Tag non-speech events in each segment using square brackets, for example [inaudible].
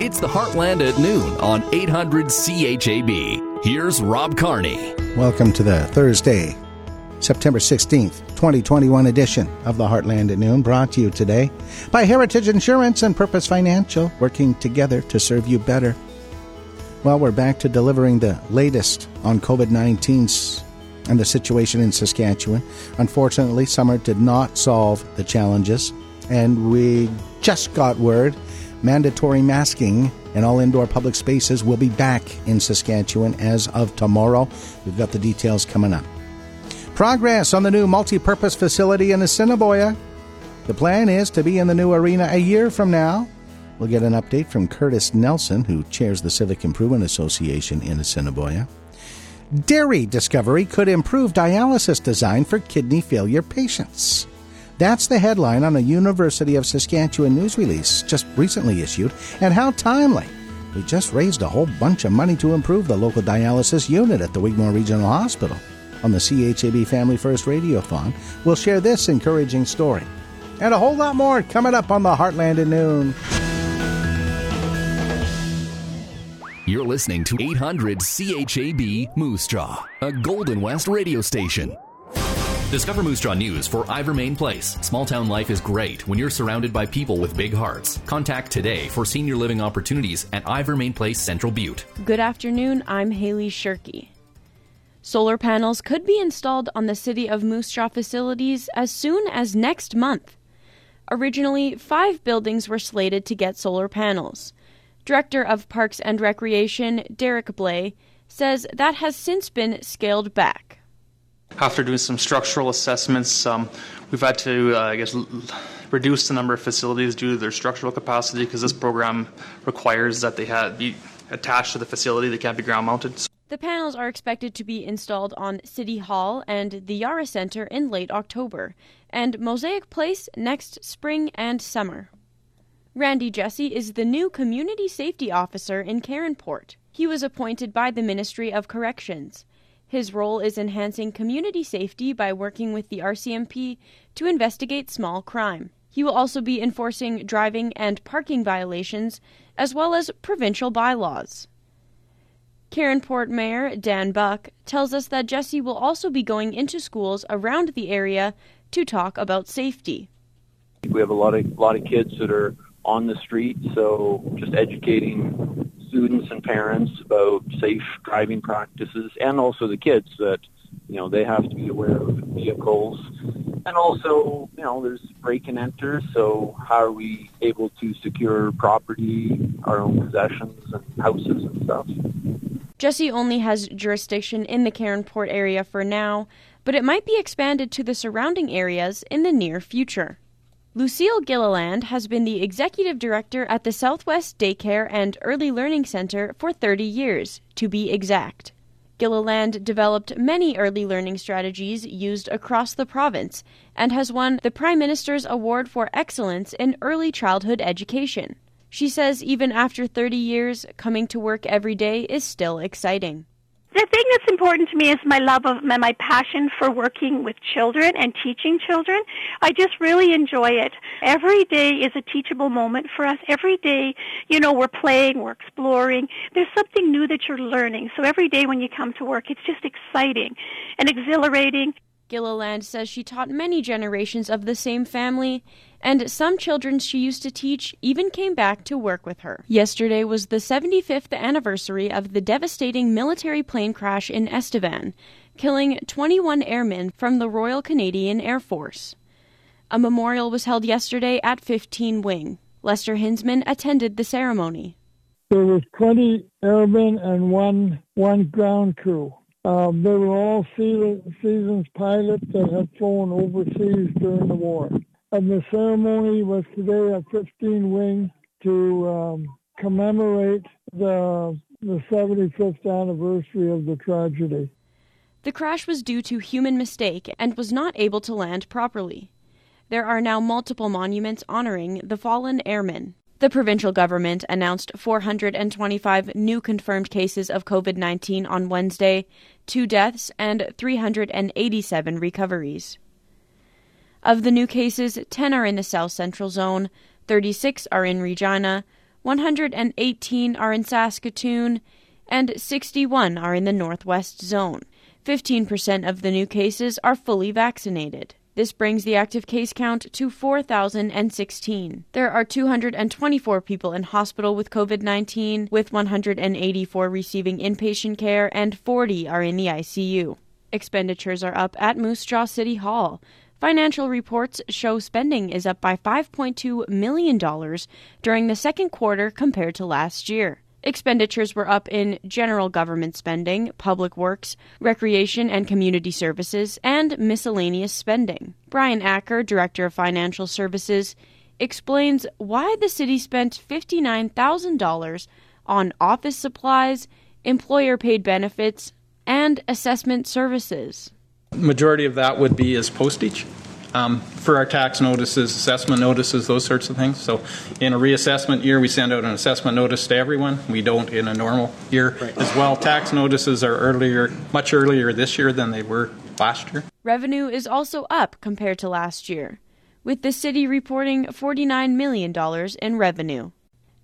It's the Heartland at noon on 800 CHAB. Here's Rob Carney. Welcome to the Thursday, September 16th, 2021 edition of the Heartland at Noon, brought to you today by Heritage Insurance and Purpose Financial, working together to serve you better. Well, we're back to delivering the latest on COVID 19 and the situation in Saskatchewan. Unfortunately, summer did not solve the challenges, and we just got word mandatory masking in all indoor public spaces will be back in Saskatchewan as of tomorrow. We've got the details coming up. Progress on the new multi purpose facility in Assiniboia. The plan is to be in the new arena a year from now. We'll get an update from Curtis Nelson, who chairs the Civic Improvement Association in Assiniboia. Dairy discovery could improve dialysis design for kidney failure patients. That's the headline on a University of Saskatchewan news release just recently issued, and how timely. We just raised a whole bunch of money to improve the local dialysis unit at the Wigmore Regional Hospital. On the CHAB Family First Radiothon, we'll share this encouraging story. And a whole lot more coming up on the Heartland at Noon. You're listening to 800 CHAB Moose Jaw, a Golden West radio station. Discover Moose Jaw News for Ivermain Place. Small town life is great when you're surrounded by people with big hearts. Contact today for senior living opportunities at Ivermain Place Central Butte. Good afternoon. I'm Haley Shirky. Solar panels could be installed on the City of Moose Jaw facilities as soon as next month. Originally, five buildings were slated to get solar panels. Director of Parks and Recreation, Derek Blais, says that has since been scaled back. After doing some structural assessments, um, we've had to, uh, I guess, l- reduce the number of facilities due to their structural capacity because this program requires that they have, be attached to the facility. They can't be ground mounted. The panels are expected to be installed on City Hall and the Yara Center in late October, and Mosaic Place next spring and summer. Randy Jesse is the new Community Safety Officer in Caronport. He was appointed by the Ministry of Corrections. His role is enhancing community safety by working with the RCMP to investigate small crime. He will also be enforcing driving and parking violations, as well as provincial bylaws. Caronport Mayor Dan Buck tells us that Jesse will also be going into schools around the area to talk about safety. We have a lot of lot of kids that are on the street, so just educating students and parents about safe driving practices, and also the kids that you know they have to be aware of vehicles, and also you know there's break and enter. So how are we able to secure property, our own possessions, and houses and stuff? Jesse only has jurisdiction in the Caronport area for now, but it might be expanded to the surrounding areas in the near future. Lucille Gilliland has been the executive director at the Southwest Daycare and Early Learning Center for 30 years, to be exact. Gilliland developed many early learning strategies used across the province and has won the Prime Minister's Award for Excellence in Early Childhood Education. She says even after 30 years, coming to work every day is still exciting. The thing that's important to me is my love of my my passion for working with children and teaching children. I just really enjoy it. Every day is a teachable moment for us. Every day, you know, we're playing, we're exploring. There's something new that you're learning. So every day when you come to work, it's just exciting and exhilarating. Gilliland says she taught many generations of the same family, and some children she used to teach even came back to work with her. Yesterday was the 75th anniversary of the devastating military plane crash in Estevan, killing 21 airmen from the Royal Canadian Air Force. A memorial was held yesterday at 15 Wing. Lester Hinsman attended the ceremony. There was 20 airmen and one one ground crew. Um, they were all seasoned pilots that had flown overseas during the war. And the ceremony was today at 15 Wing to um, commemorate the, the 75th anniversary of the tragedy. The crash was due to human mistake and was not able to land properly. There are now multiple monuments honoring the fallen airmen. The provincial government announced 425 new confirmed cases of COVID 19 on Wednesday, two deaths, and 387 recoveries. Of the new cases, 10 are in the south central zone, 36 are in Regina, 118 are in Saskatoon, and 61 are in the Northwest Zone. 15% of the new cases are fully vaccinated. This brings the active case count to 4,016. There are 224 people in hospital with COVID 19, with 184 receiving inpatient care and 40 are in the ICU. Expenditures are up at Moose Jaw City Hall. Financial reports show spending is up by $5.2 million during the second quarter compared to last year. Expenditures were up in general government spending, public works, recreation and community services, and miscellaneous spending. Brian Acker, Director of Financial Services, explains why the city spent $59,000 on office supplies, employer paid benefits, and assessment services. Majority of that would be as postage um, for our tax notices, assessment notices, those sorts of things. So, in a reassessment year, we send out an assessment notice to everyone. We don't in a normal year right. as well. Tax notices are earlier, much earlier this year than they were last year. Revenue is also up compared to last year, with the city reporting $49 million in revenue.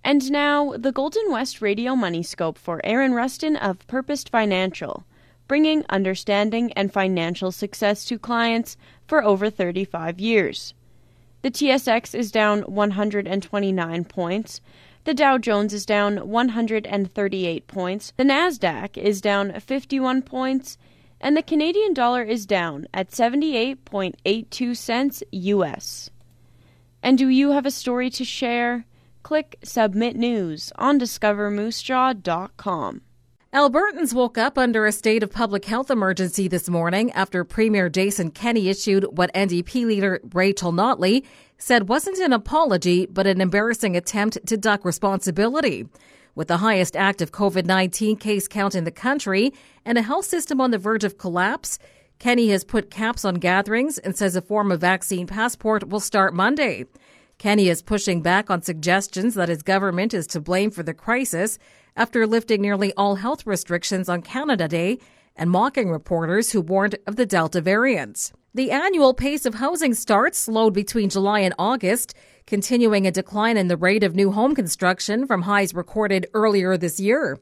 And now, the Golden West Radio Money Scope for Aaron Rustin of Purpose Financial bringing understanding and financial success to clients for over 35 years. The TSX is down 129 points. The Dow Jones is down 138 points. The Nasdaq is down 51 points, and the Canadian dollar is down at 78.82 cents US. And do you have a story to share? Click Submit News on discovermoosejaw.com. Albertans woke up under a state of public health emergency this morning after Premier Jason Kenney issued what NDP leader Rachel Notley said wasn't an apology but an embarrassing attempt to duck responsibility. With the highest active COVID 19 case count in the country and a health system on the verge of collapse, Kenney has put caps on gatherings and says a form of vaccine passport will start Monday. Kenney is pushing back on suggestions that his government is to blame for the crisis after lifting nearly all health restrictions on Canada Day and mocking reporters who warned of the Delta variant. The annual pace of housing starts slowed between July and August, continuing a decline in the rate of new home construction from highs recorded earlier this year.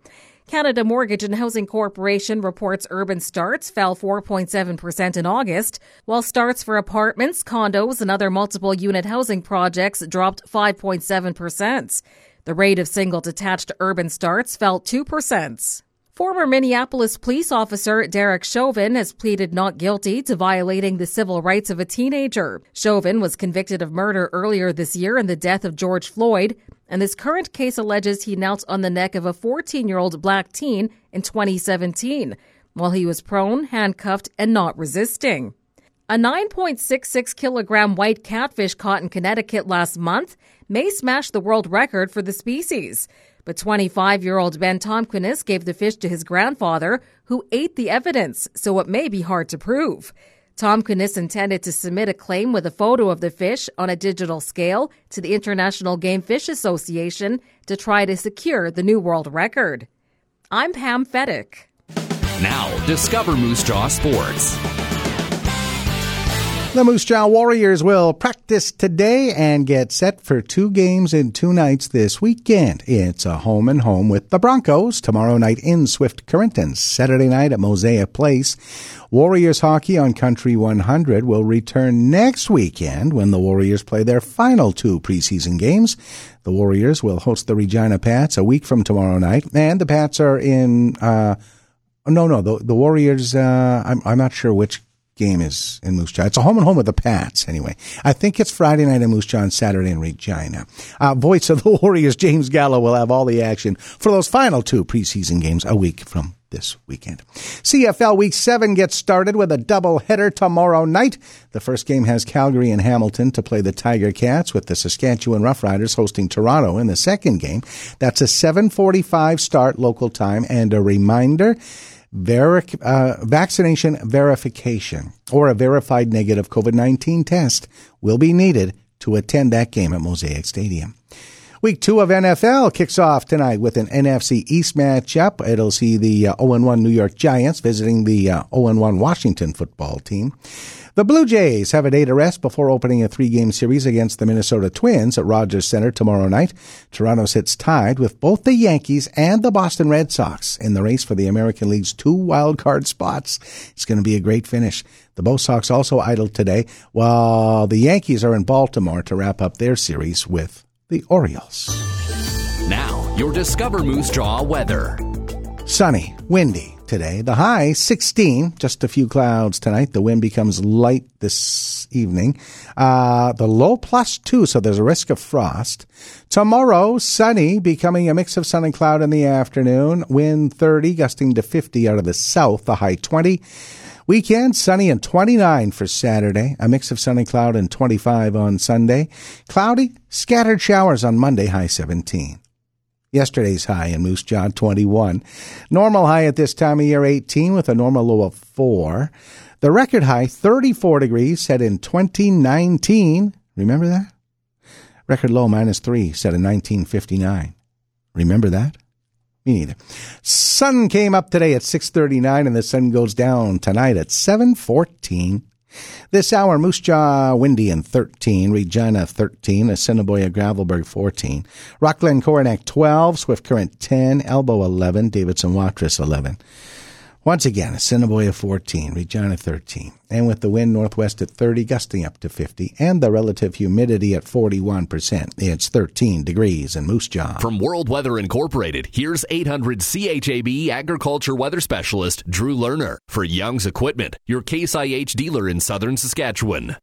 Canada Mortgage and Housing Corporation reports urban starts fell 4.7% in August, while starts for apartments, condos, and other multiple unit housing projects dropped 5.7%. The rate of single detached urban starts fell 2%. Former Minneapolis police officer Derek Chauvin has pleaded not guilty to violating the civil rights of a teenager. Chauvin was convicted of murder earlier this year in the death of George Floyd, and this current case alleges he knelt on the neck of a 14 year old black teen in 2017 while he was prone, handcuffed, and not resisting. A 9.66 kilogram white catfish caught in Connecticut last month may smash the world record for the species. But 25 year old Ben Tomquinis gave the fish to his grandfather, who ate the evidence, so it may be hard to prove. Tomquinis intended to submit a claim with a photo of the fish on a digital scale to the International Game Fish Association to try to secure the new world record. I'm Pam Fedek. Now, discover Moose Jaw Sports. The Moose Jaw Warriors will practice today and get set for two games in two nights this weekend. It's a home and home with the Broncos tomorrow night in Swift Current and Saturday night at Mosaic Place. Warriors hockey on Country 100 will return next weekend when the Warriors play their final two preseason games. The Warriors will host the Regina Pats a week from tomorrow night, and the Pats are in. Uh, no, no, the, the Warriors. Uh, I'm, I'm not sure which game is in Moose Jaw. It's a home and home with the Pats, anyway. I think it's Friday night in Moose Jaw and Saturday in Regina. Uh, voice of the [laughs] Warriors, James Gallo, will have all the action for those final two preseason games a week from this weekend. CFL Week 7 gets started with a doubleheader tomorrow night. The first game has Calgary and Hamilton to play the Tiger Cats with the Saskatchewan Roughriders hosting Toronto in the second game. That's a 7:45 start local time and a reminder Veri- uh, vaccination verification or a verified negative COVID 19 test will be needed to attend that game at Mosaic Stadium. Week two of NFL kicks off tonight with an NFC East matchup. It'll see the uh, 0-1 New York Giants visiting the uh, 0-1 Washington football team. The Blue Jays have a day to rest before opening a three game series against the Minnesota Twins at Rogers Center tomorrow night. Toronto sits tied with both the Yankees and the Boston Red Sox in the race for the American League's two wild card spots. It's going to be a great finish. The Bo Sox also idled today, while the Yankees are in Baltimore to wrap up their series with the Orioles. Now, your Discover Moose Jaw weather. Sunny, windy, today. The high 16, just a few clouds tonight. The wind becomes light this evening. Uh, the low plus two, so there's a risk of frost. Tomorrow, sunny, becoming a mix of sun and cloud in the afternoon. Wind 30, gusting to 50 out of the south. The high 20. Weekend, sunny and 29 for Saturday. A mix of sun and cloud and 25 on Sunday. Cloudy, scattered showers on Monday, high 17. Yesterday's high in Moose Jaw, 21. Normal high at this time of year, 18, with a normal low of 4. The record high, 34 degrees, set in 2019. Remember that? Record low, minus 3, set in 1959. Remember that? Me neither. Sun came up today at 6.39, and the sun goes down tonight at 7.14. This hour, Moose Jaw, windy and 13, Regina 13, Assiniboia, Gravelbourg 14, Rockglen, Coronach 12, Swift Current 10, Elbow 11, Davidson, Watrous 11. Once again, Assiniboia 14, Regina 13, and with the wind northwest at 30, gusting up to 50, and the relative humidity at 41%. It's 13 degrees in Moose Jaw. From World Weather Incorporated, here's 800 CHAB agriculture weather specialist Drew Lerner for Young's Equipment, your Case IH dealer in southern Saskatchewan.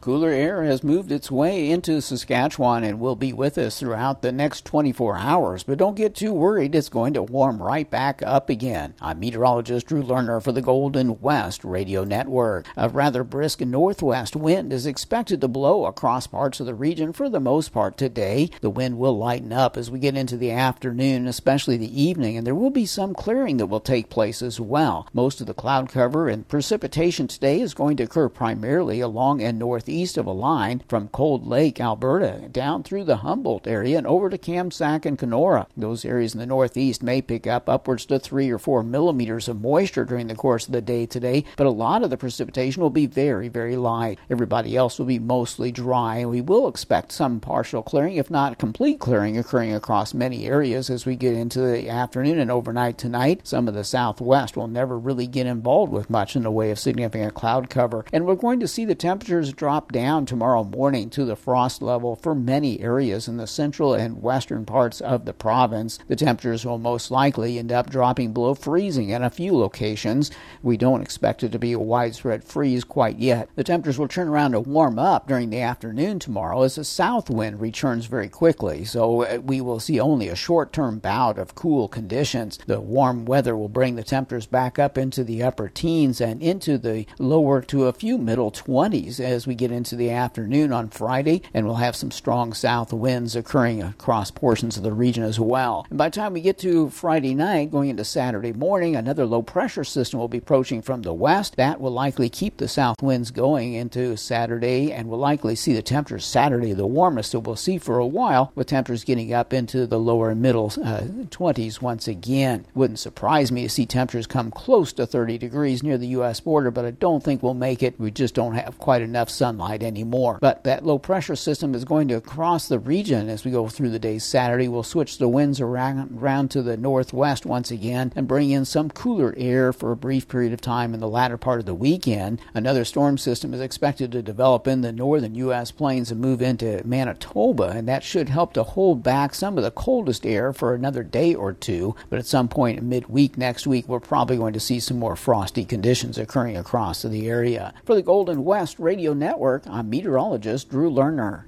Cooler air has moved its way into Saskatchewan and will be with us throughout the next 24 hours, but don't get too worried. It's going to warm right back up again. I'm meteorologist Drew Lerner for the Golden West Radio Network. A rather brisk northwest wind is expected to blow across parts of the region for the most part today. The wind will lighten up as we get into the afternoon, especially the evening, and there will be some clearing that will take place as well. Most of the cloud cover and precipitation today is going to occur primarily along and north east of a line from Cold Lake, Alberta, down through the Humboldt area and over to Kamsack and Canora. Those areas in the northeast may pick up upwards to three or four millimeters of moisture during the course of the day today, but a lot of the precipitation will be very, very light. Everybody else will be mostly dry, and we will expect some partial clearing, if not complete clearing, occurring across many areas as we get into the afternoon and overnight tonight. Some of the southwest will never really get involved with much in the way of significant cloud cover, and we're going to see the temperatures drop drop down tomorrow morning to the frost level for many areas in the central and western parts of the province. The temperatures will most likely end up dropping below freezing in a few locations. We don't expect it to be a widespread freeze quite yet. The temperatures will turn around to warm up during the afternoon tomorrow as the south wind returns very quickly, so uh, we will see only a short term bout of cool conditions. The warm weather will bring the temperatures back up into the upper teens and into the lower to a few middle 20s as we get get into the afternoon on Friday, and we'll have some strong south winds occurring across portions of the region as well. And by the time we get to Friday night, going into Saturday morning, another low pressure system will be approaching from the west. That will likely keep the south winds going into Saturday, and we'll likely see the temperatures Saturday the warmest that we'll see for a while, with temperatures getting up into the lower and middle uh, 20s once again. Wouldn't surprise me to see temperatures come close to 30 degrees near the U.S. border, but I don't think we'll make it. We just don't have quite enough sunlight anymore. But that low pressure system is going to cross the region as we go through the day. Saturday, we'll switch the winds around, around to the northwest once again and bring in some cooler air for a brief period of time in the latter part of the weekend. Another storm system is expected to develop in the northern U.S. plains and move into Manitoba, and that should help to hold back some of the coldest air for another day or two. But at some point midweek next week, we're probably going to see some more frosty conditions occurring across the area. For the Golden West Radio Network, I'm meteorologist Drew Lerner.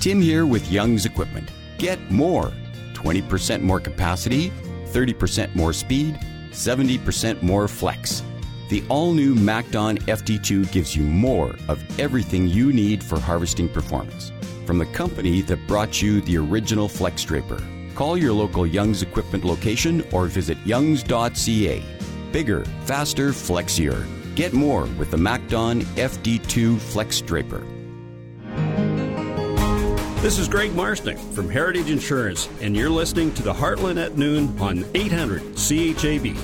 Tim here with Young's Equipment. Get more 20% more capacity, 30% more speed, 70% more flex. The all new MacDon FD2 gives you more of everything you need for harvesting performance. From the company that brought you the original Flex Draper. Call your local Young's Equipment location or visit youngs.ca. Bigger, faster, flexier. Get more with the MacDon FD2 Flex Draper. This is Greg Marsnick from Heritage Insurance, and you're listening to the Heartland at Noon on 800 CHAB.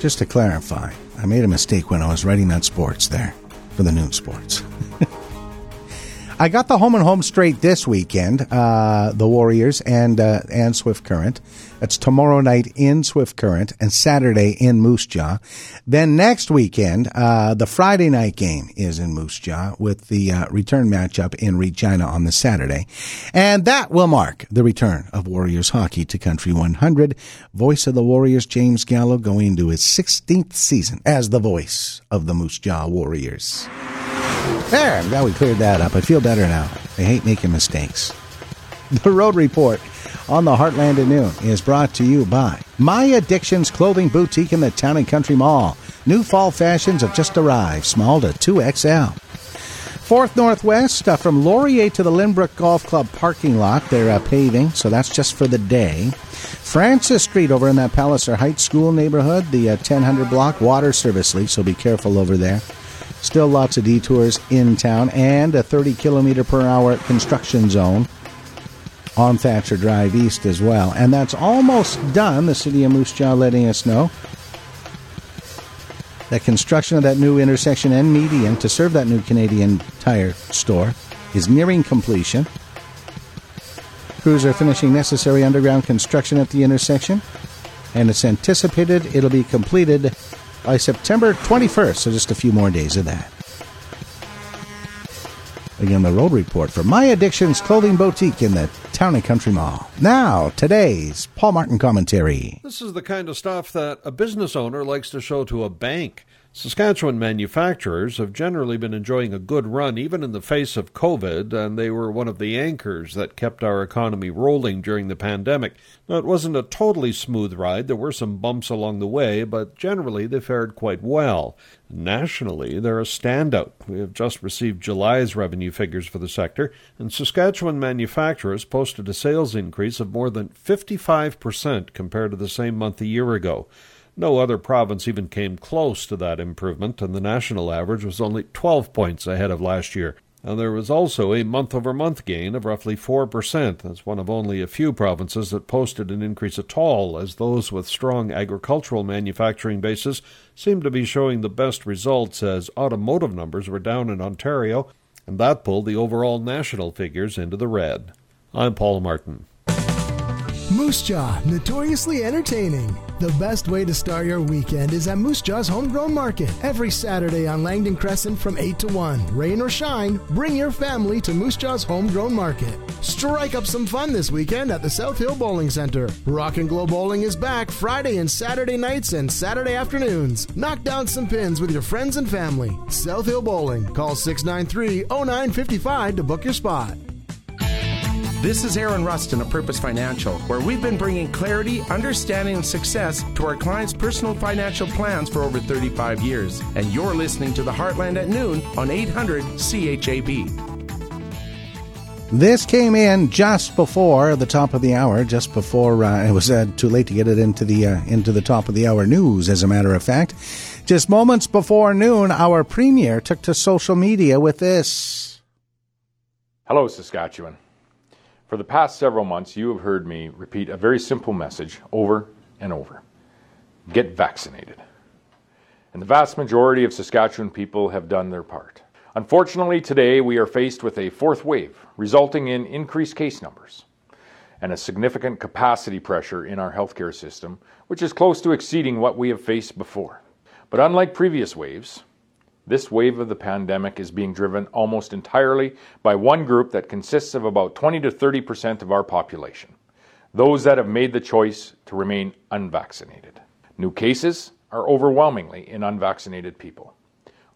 Just to clarify, I made a mistake when I was writing that sports there for the noon sports. I got the home and home straight this weekend. Uh, the Warriors and uh, and Swift Current. That's tomorrow night in Swift Current and Saturday in Moose Jaw. Then next weekend, uh, the Friday night game is in Moose Jaw with the uh, return matchup in Regina on the Saturday, and that will mark the return of Warriors hockey to Country 100. Voice of the Warriors, James Gallo, going into his 16th season as the voice of the Moose Jaw Warriors. There, I'm glad we cleared that up. I feel better now. I hate making mistakes. [laughs] The Road Report on the Heartland at Noon is brought to you by My Addictions Clothing Boutique in the Town and Country Mall. New fall fashions have just arrived, small to 2XL. Fourth Northwest, uh, from Laurier to the Lynbrook Golf Club parking lot, they're uh, paving, so that's just for the day. Francis Street over in that Palliser Heights School neighborhood, the uh, 1000 block water service leak, so be careful over there. Still lots of detours in town and a 30 kilometer per hour construction zone on Thatcher Drive East as well. And that's almost done, the city of Moose Jaw letting us know. That construction of that new intersection and median to serve that new Canadian tire store is nearing completion. Crews are finishing necessary underground construction at the intersection, and it's anticipated it'll be completed by September 21st, so just a few more days of that. Again, the road report for My Addictions Clothing Boutique in the Town and Country Mall. Now, today's Paul Martin commentary. This is the kind of stuff that a business owner likes to show to a bank. Saskatchewan manufacturers have generally been enjoying a good run even in the face of COVID, and they were one of the anchors that kept our economy rolling during the pandemic. Now, it wasn't a totally smooth ride. There were some bumps along the way, but generally they fared quite well. Nationally, they're a standout. We have just received July's revenue figures for the sector, and Saskatchewan manufacturers posted a sales increase of more than 55% compared to the same month a year ago. No other province even came close to that improvement, and the national average was only 12 points ahead of last year. And there was also a month over month gain of roughly 4%. That's one of only a few provinces that posted an increase at all, as those with strong agricultural manufacturing bases seemed to be showing the best results, as automotive numbers were down in Ontario, and that pulled the overall national figures into the red. I'm Paul Martin. Moose Jaw, notoriously entertaining. The best way to start your weekend is at Moose Jaw's Homegrown Market. Every Saturday on Langdon Crescent from 8 to 1. Rain or shine, bring your family to Moose Jaw's Homegrown Market. Strike up some fun this weekend at the South Hill Bowling Center. Rock and Glow Bowling is back Friday and Saturday nights and Saturday afternoons. Knock down some pins with your friends and family. South Hill Bowling. Call 693 0955 to book your spot. This is Aaron Rustin of Purpose Financial, where we've been bringing clarity, understanding, and success to our clients' personal financial plans for over 35 years. And you're listening to the Heartland at noon on 800 CHAB. This came in just before the top of the hour, just before uh, it was uh, too late to get it into the uh, into the top of the hour news. As a matter of fact, just moments before noon, our premier took to social media with this. Hello, Saskatchewan. For the past several months, you have heard me repeat a very simple message over and over get vaccinated. And the vast majority of Saskatchewan people have done their part. Unfortunately, today we are faced with a fourth wave, resulting in increased case numbers and a significant capacity pressure in our healthcare system, which is close to exceeding what we have faced before. But unlike previous waves, this wave of the pandemic is being driven almost entirely by one group that consists of about 20 to 30 percent of our population those that have made the choice to remain unvaccinated. New cases are overwhelmingly in unvaccinated people.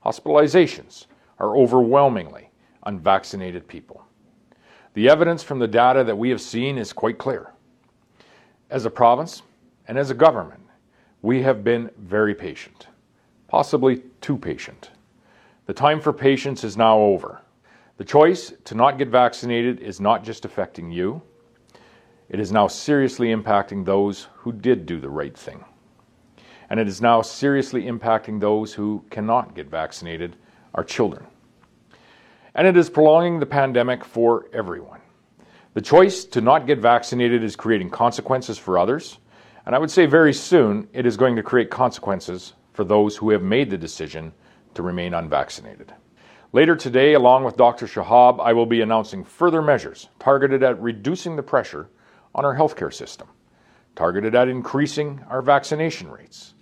Hospitalizations are overwhelmingly unvaccinated people. The evidence from the data that we have seen is quite clear. As a province and as a government, we have been very patient, possibly too patient. The time for patience is now over. The choice to not get vaccinated is not just affecting you, it is now seriously impacting those who did do the right thing. And it is now seriously impacting those who cannot get vaccinated, our children. And it is prolonging the pandemic for everyone. The choice to not get vaccinated is creating consequences for others, and I would say very soon it is going to create consequences for those who have made the decision to remain unvaccinated. Later today, along with Dr. Shahab, I will be announcing further measures targeted at reducing the pressure on our healthcare system, targeted at increasing our vaccination rates,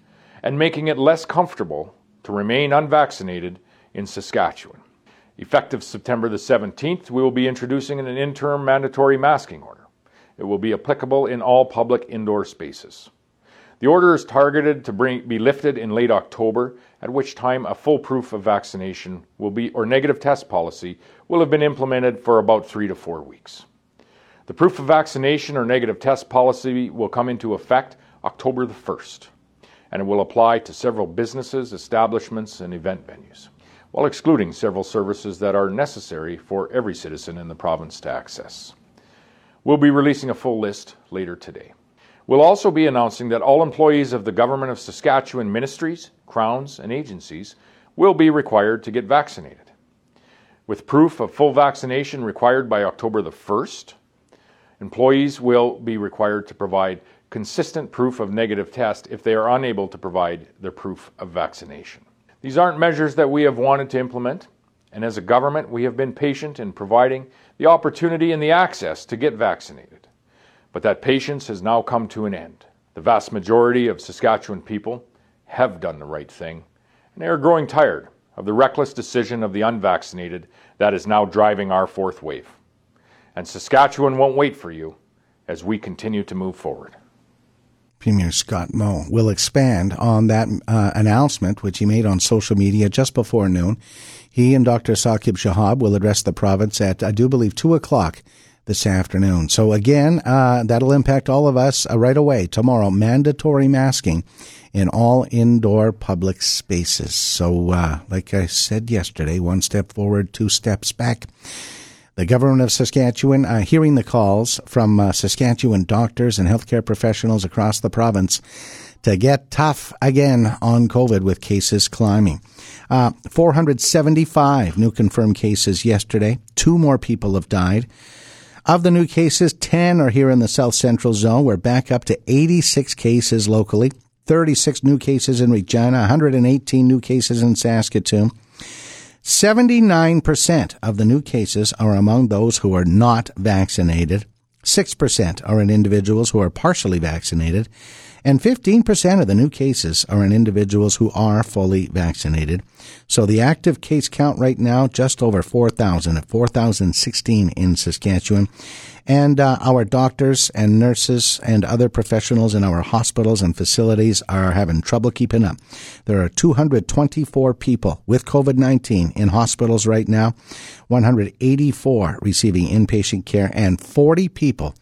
and making it less comfortable to remain unvaccinated in Saskatchewan. Effective September the 17th, we will be introducing an interim mandatory masking order. It will be applicable in all public indoor spaces. The order is targeted to bring, be lifted in late October, at which time a full proof of vaccination will be, or negative test policy will have been implemented for about three to four weeks. The proof of vaccination or negative test policy will come into effect October the 1st, and it will apply to several businesses, establishments, and event venues, while excluding several services that are necessary for every citizen in the province to access. We'll be releasing a full list later today. We'll also be announcing that all employees of the Government of Saskatchewan ministries, crowns, and agencies will be required to get vaccinated. With proof of full vaccination required by October the 1st, employees will be required to provide consistent proof of negative test if they are unable to provide their proof of vaccination. These aren't measures that we have wanted to implement, and as a government, we have been patient in providing the opportunity and the access to get vaccinated. But that patience has now come to an end. The vast majority of Saskatchewan people have done the right thing, and they are growing tired of the reckless decision of the unvaccinated that is now driving our fourth wave. And Saskatchewan won't wait for you as we continue to move forward. Premier Scott Moe will expand on that uh, announcement, which he made on social media just before noon. He and Dr. Saqib Shahab will address the province at, I do believe, 2 o'clock this afternoon. So again, uh, that'll impact all of us uh, right away tomorrow. Mandatory masking in all indoor public spaces. So, uh, like I said yesterday, one step forward, two steps back. The government of Saskatchewan, uh, hearing the calls from uh, Saskatchewan doctors and healthcare professionals across the province to get tough again on COVID with cases climbing. Uh, 475 new confirmed cases yesterday. Two more people have died. Of the new cases, 10 are here in the South Central Zone. We're back up to 86 cases locally, 36 new cases in Regina, 118 new cases in Saskatoon. 79% of the new cases are among those who are not vaccinated. 6% are in individuals who are partially vaccinated. And 15% of the new cases are in individuals who are fully vaccinated. So the active case count right now, just over 4,000 at 4,016 in Saskatchewan. And uh, our doctors and nurses and other professionals in our hospitals and facilities are having trouble keeping up. There are 224 people with COVID 19 in hospitals right now, 184 receiving inpatient care, and 40 people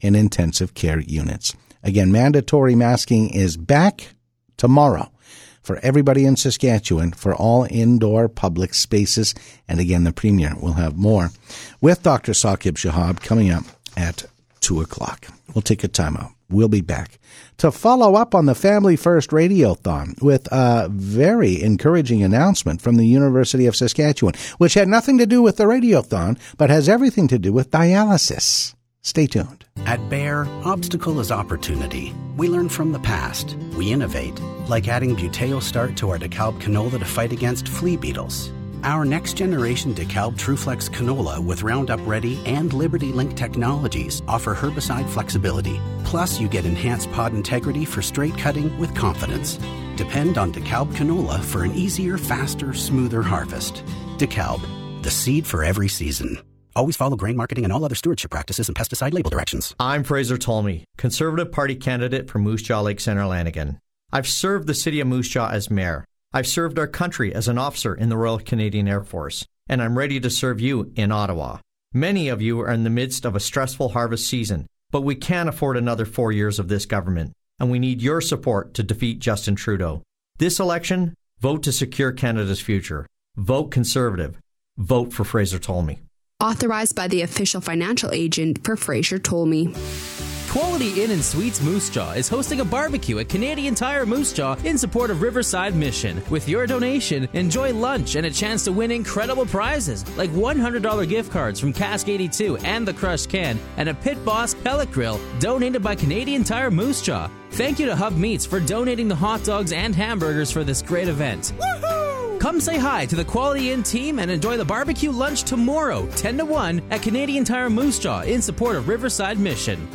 in intensive care units. Again, mandatory masking is back tomorrow for everybody in Saskatchewan for all indoor public spaces. And again, the Premier will have more with Dr. Saqib Shahab coming up at 2 o'clock. We'll take a time out. We'll be back to follow up on the Family First Radiothon with a very encouraging announcement from the University of Saskatchewan, which had nothing to do with the Radiothon, but has everything to do with dialysis. Stay tuned. At Bayer, obstacle is opportunity. We learn from the past. We innovate, like adding Buteo Start to our DeKalb canola to fight against flea beetles. Our next generation DeKalb TrueFlex canola with Roundup Ready and Liberty Link technologies offer herbicide flexibility. Plus, you get enhanced pod integrity for straight cutting with confidence. Depend on DeKalb canola for an easier, faster, smoother harvest. DeKalb, the seed for every season. Always follow grain marketing and all other stewardship practices and pesticide label directions. I'm Fraser Tolmie, Conservative Party candidate for Moose Jaw Lake Center Lanigan. I've served the city of Moose Jaw as mayor. I've served our country as an officer in the Royal Canadian Air Force, and I'm ready to serve you in Ottawa. Many of you are in the midst of a stressful harvest season, but we can't afford another four years of this government, and we need your support to defeat Justin Trudeau. This election, vote to secure Canada's future. Vote Conservative. Vote for Fraser Tolmie authorized by the official financial agent for Fraser Tolmie. Quality Inn and Suites Moose Jaw is hosting a barbecue at Canadian Tire Moose Jaw in support of Riverside Mission. With your donation, enjoy lunch and a chance to win incredible prizes like $100 gift cards from Cask 82 and the Crushed Can, and a Pit Boss pellet grill donated by Canadian Tire Moose Jaw. Thank you to Hub Meats for donating the hot dogs and hamburgers for this great event. Come say hi to the Quality Inn team and enjoy the barbecue lunch tomorrow, 10 to 1, at Canadian Tire Moose Jaw in support of Riverside Mission.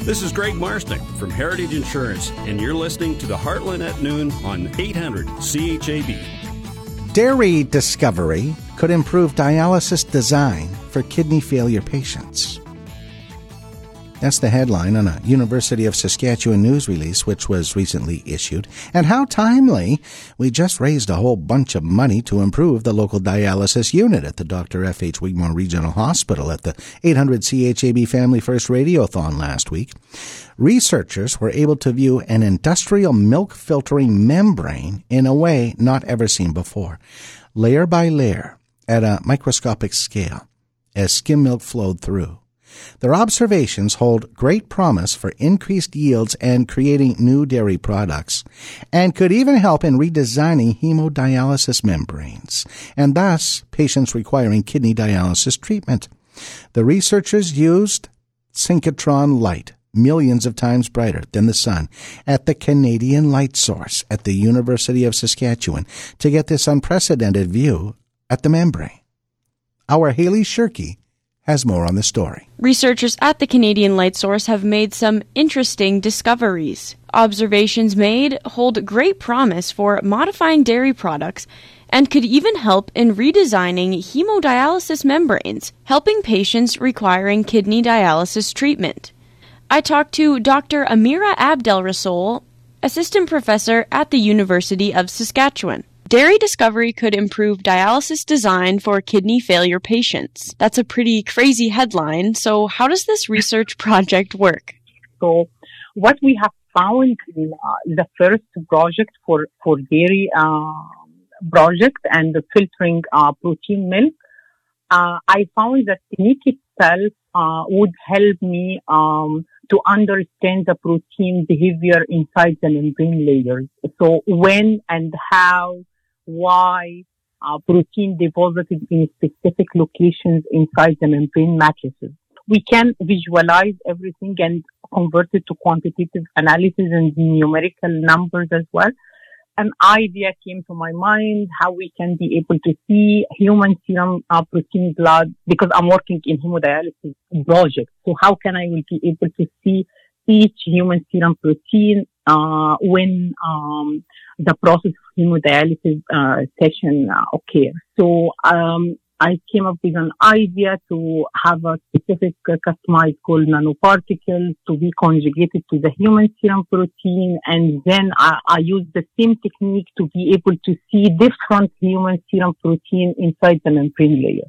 This is Greg Marsnick from Heritage Insurance, and you're listening to the Heartland at Noon on 800 CHAB. Dairy discovery could improve dialysis design for kidney failure patients. That's the headline on a University of Saskatchewan news release which was recently issued. And how timely! We just raised a whole bunch of money to improve the local dialysis unit at the Dr. F.H. Wigmore Regional Hospital at the 800 CHAB Family First Radiothon last week. Researchers were able to view an industrial milk filtering membrane in a way not ever seen before, layer by layer at a microscopic scale as skim milk flowed through. Their observations hold great promise for increased yields and creating new dairy products, and could even help in redesigning hemodialysis membranes, and thus patients requiring kidney dialysis treatment. The researchers used synchrotron light, millions of times brighter than the sun, at the Canadian Light Source at the University of Saskatchewan to get this unprecedented view at the membrane. Our Haley Shirky has more on the story. Researchers at the Canadian Light Source have made some interesting discoveries. Observations made hold great promise for modifying dairy products and could even help in redesigning hemodialysis membranes, helping patients requiring kidney dialysis treatment. I talked to Dr. Amira Abdel Rasoul, assistant professor at the University of Saskatchewan. Dairy discovery could improve dialysis design for kidney failure patients. That's a pretty crazy headline. So, how does this research [laughs] project work? So, what we have found in uh, the first project for, for dairy uh, project and the filtering uh, protein milk, uh, I found that technique itself uh, would help me um, to understand the protein behavior inside the membrane layers. So when and how why uh, protein deposited in specific locations inside the membrane matrices. We can visualize everything and convert it to quantitative analysis and numerical numbers as well. An idea came to my mind how we can be able to see human serum uh, protein blood because I'm working in hemodialysis project. So how can I will be able to see each human serum protein uh, when um, the process of hemodialysis uh, session uh, occurs. So um, I came up with an idea to have a specific uh, customized called nanoparticles to be conjugated to the human serum protein. And then I, I use the same technique to be able to see different human serum protein inside the membrane layer.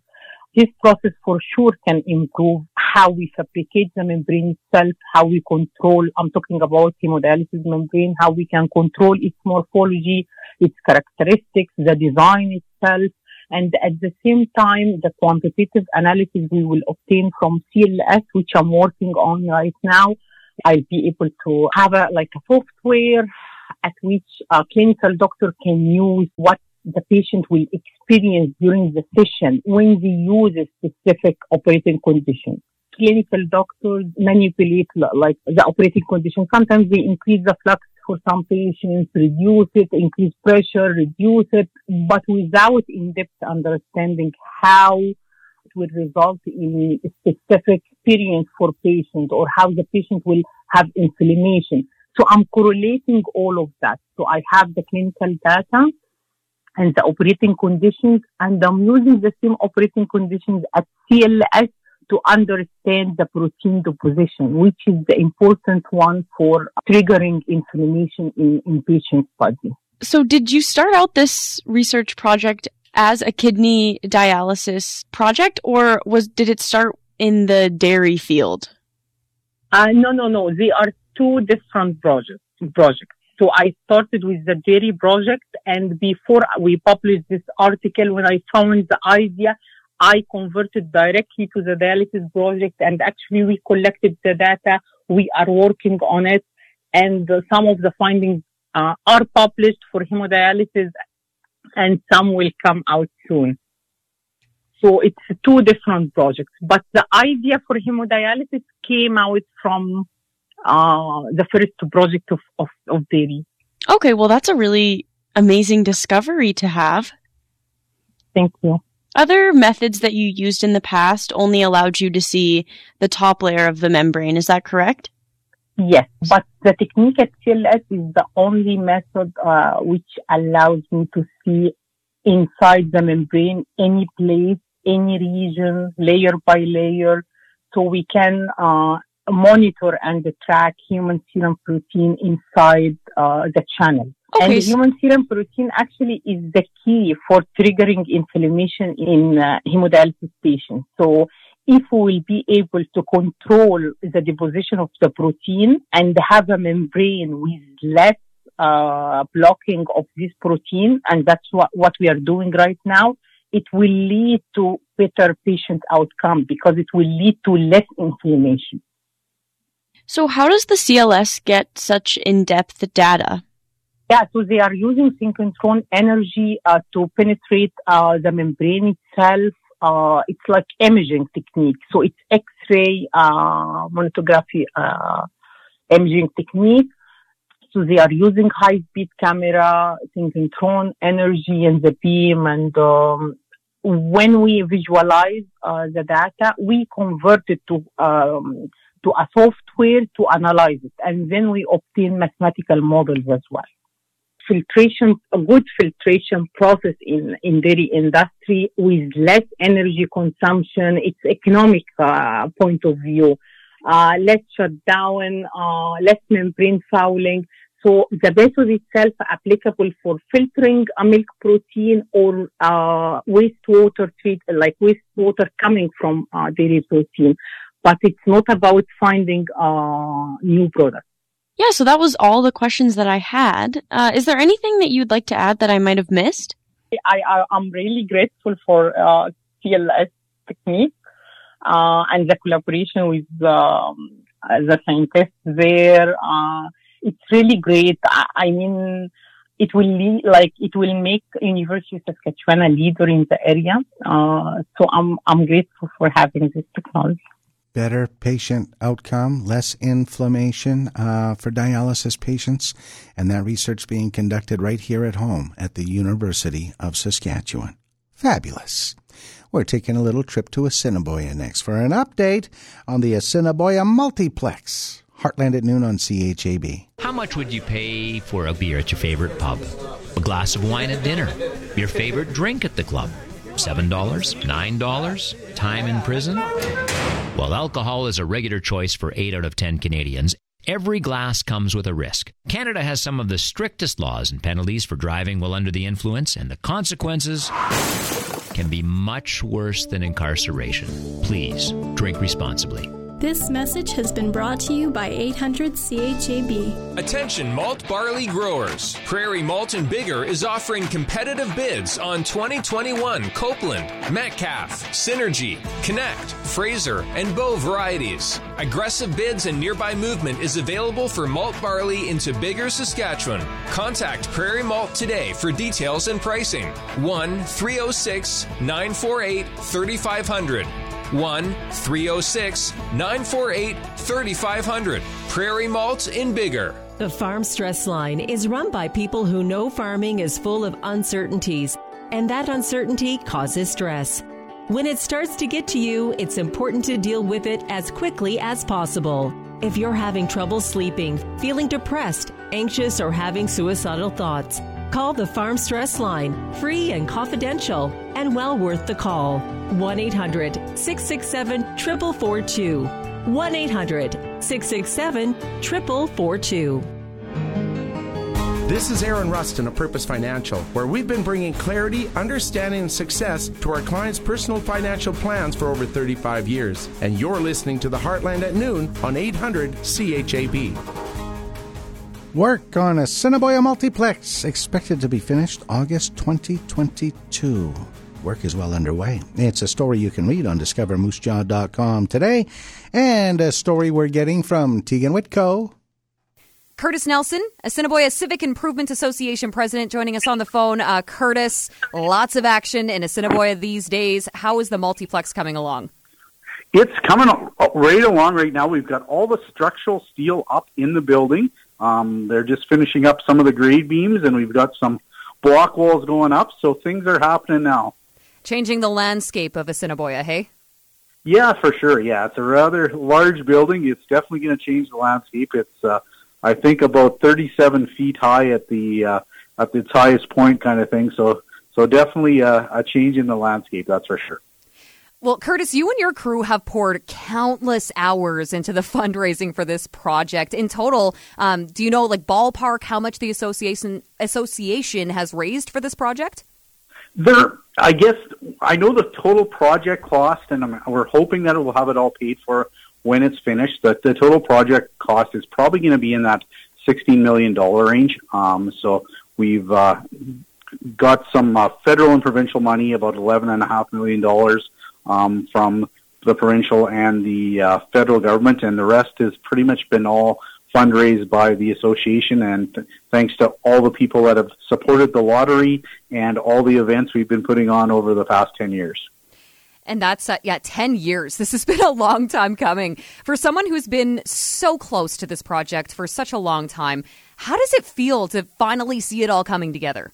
This process for sure can improve how we fabricate the membrane itself, how we control, I'm talking about hemodialysis membrane, how we can control its morphology, its characteristics, the design itself, and at the same time, the quantitative analysis we will obtain from CLS, which I'm working on right now, I'll be able to have a, like a software at which a clinical doctor can use what the patient will experience during the session when they use a specific operating condition. Clinical doctors manipulate like the operating condition. Sometimes they increase the flux for some patients, reduce it, increase pressure, reduce it, but without in-depth understanding how it will result in a specific experience for patient or how the patient will have inflammation. So I'm correlating all of that. So I have the clinical data and the operating conditions, and I'm using the same operating conditions at CLS to understand the protein deposition, which is the important one for triggering inflammation in, in patient's body. So, did you start out this research project as a kidney dialysis project, or was did it start in the dairy field? Uh, no, no, no. They are two different projects. Projects. So I started with the dairy project and before we published this article, when I found the idea, I converted directly to the dialysis project and actually we collected the data. We are working on it and uh, some of the findings uh, are published for hemodialysis and some will come out soon. So it's two different projects, but the idea for hemodialysis came out from uh, the first project of, of, of dairy. Okay, well, that's a really amazing discovery to have. Thank you. Other methods that you used in the past only allowed you to see the top layer of the membrane. Is that correct? Yes, but the technique at CLS is the only method uh, which allows me to see inside the membrane any place, any region, layer by layer, so we can uh, monitor and track human serum protein inside uh, the channel. Okay. And human serum protein actually is the key for triggering inflammation in uh, hemodialysis patients. So if we will be able to control the deposition of the protein and have a membrane with less uh, blocking of this protein, and that's what, what we are doing right now, it will lead to better patient outcome because it will lead to less inflammation. So how does the CLS get such in-depth data? Yeah, so they are using synchrotron energy uh, to penetrate uh, the membrane itself. Uh, it's like imaging technique. So it's X-ray uh, tomography uh, imaging technique. So they are using high-speed camera, synchrotron energy and the beam. And um, when we visualize uh, the data, we convert it to um, to a software to analyze it, and then we obtain mathematical models as well. Filtration, a good filtration process in, in dairy industry with less energy consumption. It's economic uh, point of view. Uh, less shutdown, uh, less membrane fouling. So the method itself applicable for filtering a milk protein or uh, wastewater treat, like wastewater coming from uh, dairy protein but it's not about finding uh, new products. Yeah, so that was all the questions that I had. Uh, is there anything that you'd like to add that I might have missed? I, am really grateful for uh, CLS technique uh, and the collaboration with um, the scientists there. Uh, it's really great. I, I mean, it will lead, like it will make University of Saskatchewan a leader in the area. Uh, so I'm I'm grateful for having this technology better patient outcome, less inflammation uh, for dialysis patients, and that research being conducted right here at home at the University of Saskatchewan. Fabulous. We're taking a little trip to Assiniboia next for an update on the Assiniboia Multiplex. Heartland at noon on CHAB. How much would you pay for a beer at your favorite pub? A glass of wine at dinner? Your favorite drink at the club? $7? $9? Time in prison? While alcohol is a regular choice for 8 out of 10 Canadians, every glass comes with a risk. Canada has some of the strictest laws and penalties for driving while under the influence, and the consequences can be much worse than incarceration. Please drink responsibly. This message has been brought to you by 800 CHAB. Attention malt barley growers. Prairie Malt and Biggar is offering competitive bids on 2021 Copeland, Metcalfe, Synergy, Connect, Fraser, and Bow varieties. Aggressive bids and nearby movement is available for malt barley into Biggar, Saskatchewan. Contact Prairie Malt today for details and pricing. 1 306 948 3500. 1 306 948 3500. Prairie Malt in Biggar. The Farm Stress Line is run by people who know farming is full of uncertainties, and that uncertainty causes stress. When it starts to get to you, it's important to deal with it as quickly as possible. If you're having trouble sleeping, feeling depressed, anxious, or having suicidal thoughts, Call the Farm Stress Line, free and confidential, and well worth the call. 1 800 667 4442. 1 800 667 4442. This is Aaron Rustin of Purpose Financial, where we've been bringing clarity, understanding, and success to our clients' personal financial plans for over 35 years. And you're listening to the Heartland at noon on 800 CHAB. Work on Assiniboia Multiplex expected to be finished August 2022. work is well underway. It's a story you can read on discovermoosejaw.com today, and a story we're getting from Tegan Whitco. Curtis Nelson, Assiniboia Civic Improvement Association president, joining us on the phone. Uh, Curtis, lots of action in Assiniboia these days. How is the multiplex coming along? It's coming right along right now. We've got all the structural steel up in the building. Um, they're just finishing up some of the grade beams, and we've got some block walls going up. So things are happening now. Changing the landscape of Assiniboia, hey? Yeah, for sure. Yeah, it's a rather large building. It's definitely going to change the landscape. It's, uh, I think, about 37 feet high at the uh, at its highest point, kind of thing. So, so definitely uh, a change in the landscape. That's for sure. Well, Curtis, you and your crew have poured countless hours into the [laughs] fundraising for this project. In total, um, do you know, like ballpark, how much the association association has raised for this project? There, I guess I know the total project cost, and I'm, we're hoping that it will have it all paid for when it's finished. That the total project cost is probably going to be in that sixteen million dollar range. Um, so we've uh, got some uh, federal and provincial money, about eleven and a half million dollars um, from the provincial and the uh, federal government, and the rest has pretty much been all fundraised by the association. And th- thanks to all the people that have supported the lottery and all the events we've been putting on over the past 10 years. And that's, uh, yeah, 10 years. [laughs] This has been a long time coming. For someone who's been so close to this project for such a long time, how does it feel to finally see it all coming together?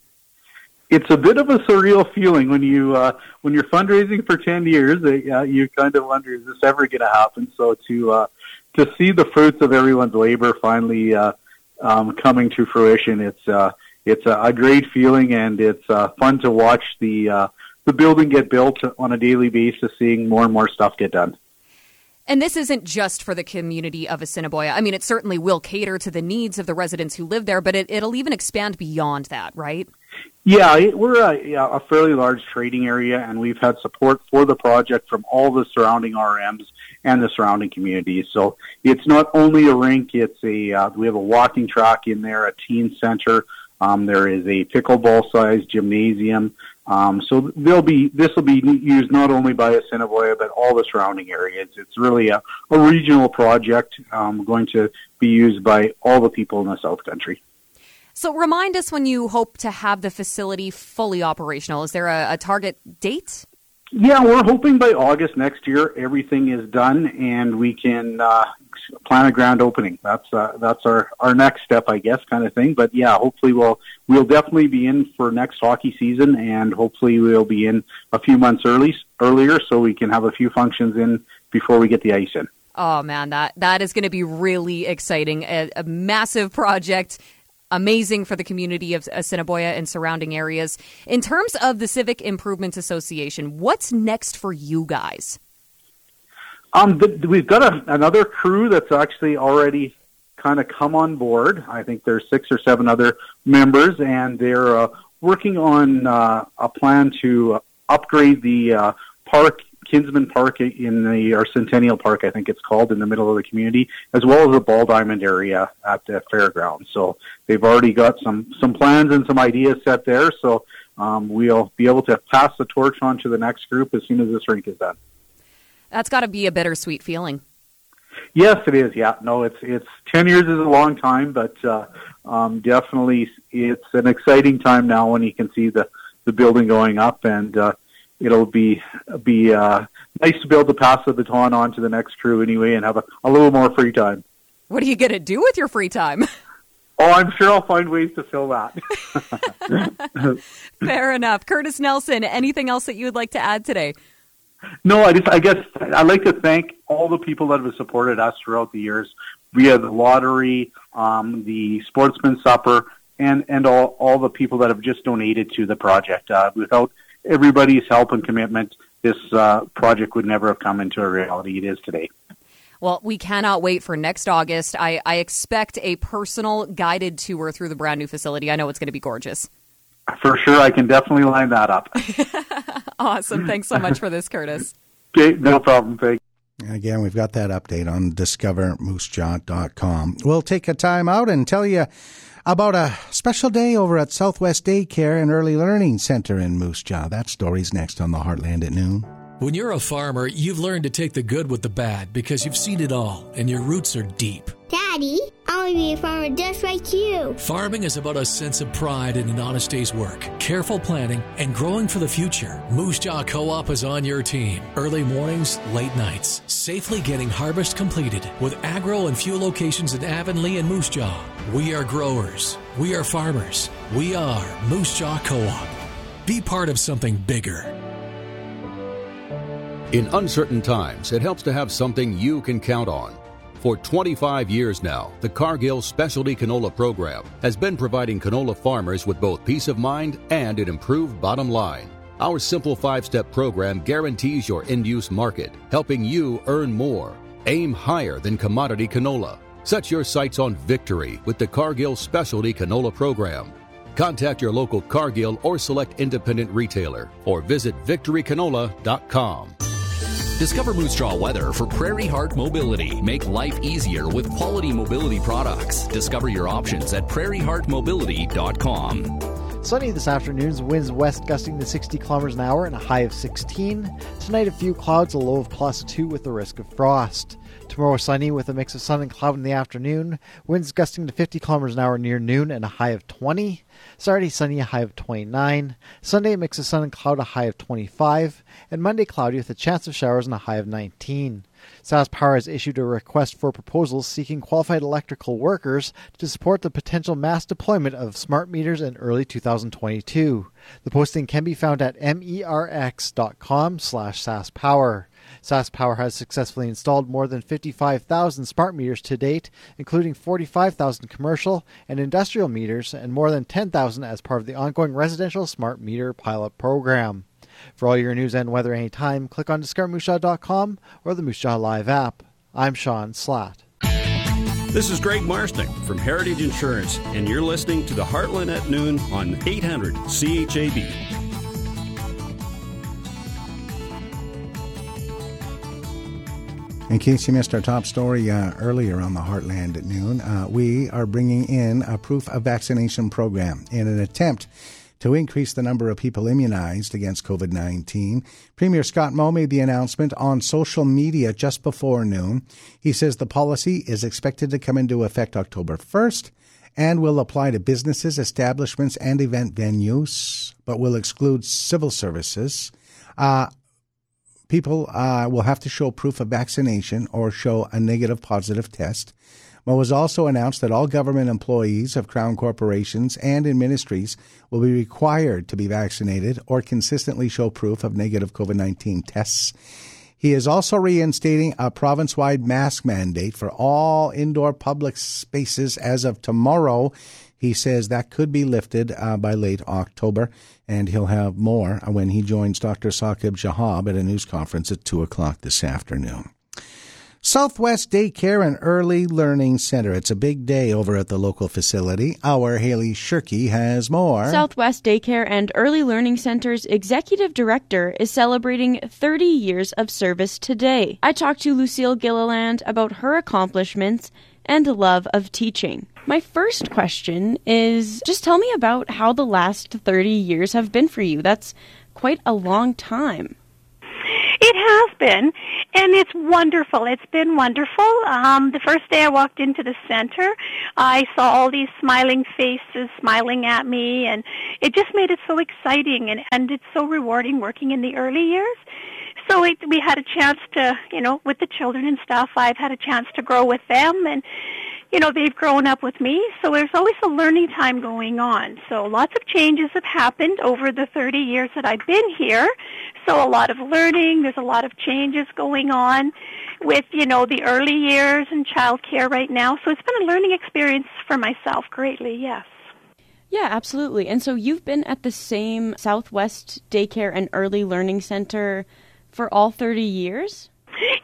It's a bit of a surreal feeling when you uh, when you're fundraising for ten years. Uh, you kind of wonder is this ever going to happen? So to uh, to see the fruits of everyone's labor finally uh, um, coming to fruition, it's uh, it's a, a great feeling, and it's uh, fun to watch the uh, the building get built on a daily basis, seeing more and more stuff get done. And this isn't just for the community of Assiniboia. I mean, it certainly will cater to the needs of the residents who live there, but it, it'll even expand beyond that, right? Yeah, we're a, a fairly large trading area, and we've had support for the project from all the surrounding RMs and the surrounding communities. So it's not only a rink; it's a uh, we have a walking track in there, a teen center. Um, there is a pickleball-sized gymnasium. Um, so they'll be this will be used not only by Assiniboia but all the surrounding areas. It's really a, a regional project um, going to be used by all the people in the South Country. So remind us when you hope to have the facility fully operational. Is there a, a target date? Yeah, we're hoping by August next year everything is done and we can uh, plan a grand opening. That's uh, that's our, our next step, I guess, kind of thing. But yeah, hopefully we'll we'll definitely be in for next hockey season, and hopefully we'll be in a few months early earlier so we can have a few functions in before we get the ice in. Oh man, that that is going to be really exciting. A, a massive project amazing for the community of Assiniboia and surrounding areas. In terms of the Civic Improvement Association, what's next for you guys? Um, we've got a, another crew that's actually already kind of come on board. I think there's six or seven other members, and they're uh, working on uh, a plan to upgrade the uh, park Kinsmen Park in the or Centennial Park, I think it's called, in the middle of the community, as well as the Ball Diamond area at the fairgrounds. So they've already got some some plans and some ideas set there. So um, we'll be able to pass the torch on to the next group as soon as this rink is done. That's got to be a bittersweet feeling. Yes, it is. Yeah, no, it's it's ten years is a long time, but uh, um, definitely it's an exciting time now when you can see the the building going up and. Uh, it'll be be uh, nice to be able to pass the baton on to the next crew anyway, and have a, a little more free time. What are you going to do with your free time? [laughs] Oh, I'm sure I'll find ways to fill that. [laughs] Fair enough. Curtis Nelson, anything else that you would like to add today? No, I just I guess I'd like to thank all the people that have supported us throughout the years via the lottery, um, the sportsman supper, and and all all the people that have just donated to the project. Uh, without everybody's help and commitment, this uh, project would never have come into a reality it is today. Well, we cannot wait for next August. I, I expect a personal guided tour through the brand new facility. I know it's going to be gorgeous. For sure, I can definitely line that up. [laughs] awesome. Thanks so much for this, Curtis. [laughs] Okay, no problem. Thank Again, we've got that update on discovermoosejaw.com. We'll take a time out and tell you about a special day over at Southwest Daycare and Early Learning Center in Moose Jaw. That story's next on the Heartland at noon. When you're a farmer, you've learned to take the good with the bad because you've seen it all and your roots are deep. Daddy, I want to be a farmer just like you. Farming is about a sense of pride in an honest day's work, careful planning, and growing for the future. Moose Jaw Co op is on your team. Early mornings, late nights, safely getting harvest completed with agro and fuel locations in Avonlea and Moose Jaw. We are growers. We are farmers. We are Moose Jaw Co op. Be part of something bigger. In uncertain times, it helps to have something you can count on. For 25 years now, the Cargill Specialty Canola Program has been providing canola farmers with both peace of mind and an improved bottom line. Our simple five step program guarantees your end use market, helping you earn more. Aim higher than commodity canola. Set your sights on victory with the Cargill Specialty Canola Program. Contact your local Cargill or select independent retailer or visit victorycanola.com. Discover Moose Jaw weather for Prairie Heart Mobility. Make life easier with quality mobility products. Discover your options at prairieheartmobility.com. Sunny this afternoon, winds west gusting to 60 kilometers an hour and a high of 16. Tonight, a few clouds, a low of plus 2 with the risk of frost. Tomorrow, sunny with a mix of sun and cloud in the afternoon. Winds gusting to 50 kilometers an hour near noon and a high of 20. Saturday, sunny, a high of 29. Sunday, mix of sun and cloud, a high of 25. And Monday, cloudy with a chance of showers and a high of 19. SaskPower has issued a request for proposals seeking qualified electrical workers to support the potential mass deployment of smart meters in early 2022. The posting can be found at merx.com slash saskpower. SaskPower has successfully installed more than 55,000 smart meters to date, including 45,000 commercial and industrial meters and more than 10,000 as part of the ongoing residential smart meter pilot program. For all your news and weather anytime, click on discovermoosejaw.com or the Moose Live app. I'm Sean Slatt. This is Greg Marsnick from Heritage Insurance, and you're listening to the Heartland at Noon on 800 CHAB. In case you missed our top story uh, earlier on the Heartland at noon, uh, we are bringing in a proof of vaccination program in an attempt to increase the number of people immunized against COVID 19. Premier Scott Moe made the announcement on social media just before noon. He says the policy is expected to come into effect October 1st and will apply to businesses, establishments, and event venues, but will exclude civil services. Uh, people uh, will have to show proof of vaccination or show a negative positive test. Moe has also announced that all government employees of Crown corporations and in ministries will be required to be vaccinated or consistently show proof of negative COVID 19 tests. He is also reinstating a province wide mask mandate for all indoor public spaces as of tomorrow. He says that could be lifted uh, by late October, and he'll have more when he joins Dr. Saqib Shahab at a news conference at 2 o'clock this afternoon. Southwest Daycare and Early Learning Center. It's a big day over at the local facility. Our Haley Shirky has more. Southwest Daycare and Early Learning Center's executive director is celebrating 30 years of service today. I talked to Lucille Gilliland about her accomplishments and love of teaching. My first question is just tell me about how the last 30 years have been for you. That's quite a long time. It has been, and it's wonderful. It's been wonderful. Um, the first day I walked into the center, I saw all these smiling faces smiling at me, and it just made it so exciting, and, and it's so rewarding working in the early years. So it, we had a chance to, you know, with the children and stuff, I've had a chance to grow with them, and you know, they've grown up with me, so there's always a learning time going on. So lots of changes have happened over the 30 years that I've been here. So a lot of learning, there's a lot of changes going on with, you know, the early years and childcare right now. So it's been a learning experience for myself greatly, yes. Yeah, absolutely. And so you've been at the same Southwest Daycare and Early Learning Center for all 30 years?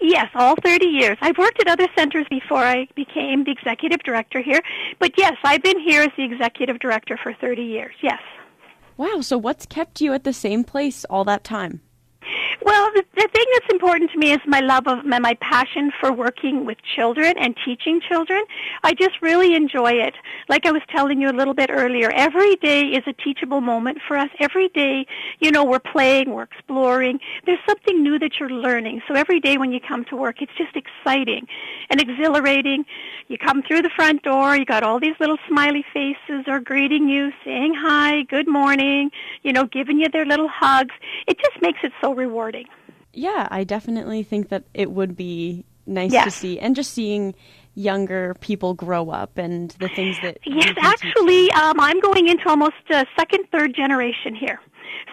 Yes, all 30 years. I've worked at other centers before I became the executive director here, but yes, I've been here as the executive director for 30 years. Yes. Wow, so what's kept you at the same place all that time? Well, the, the thing that's important to me is my love of my, my passion for working with children and teaching children. I just really enjoy it. Like I was telling you a little bit earlier, every day is a teachable moment for us. Every day, you know, we're playing, we're exploring. There's something new that you're learning. So every day when you come to work, it's just exciting and exhilarating. You come through the front door, you got all these little smiley faces are greeting you, saying hi, good morning, you know, giving you their little hugs. It just makes it so rewarding. Yeah, I definitely think that it would be nice Yes. to see, and just seeing younger people grow up and the things that. Yes, actually, um, I'm going into almost uh, second, third generation here.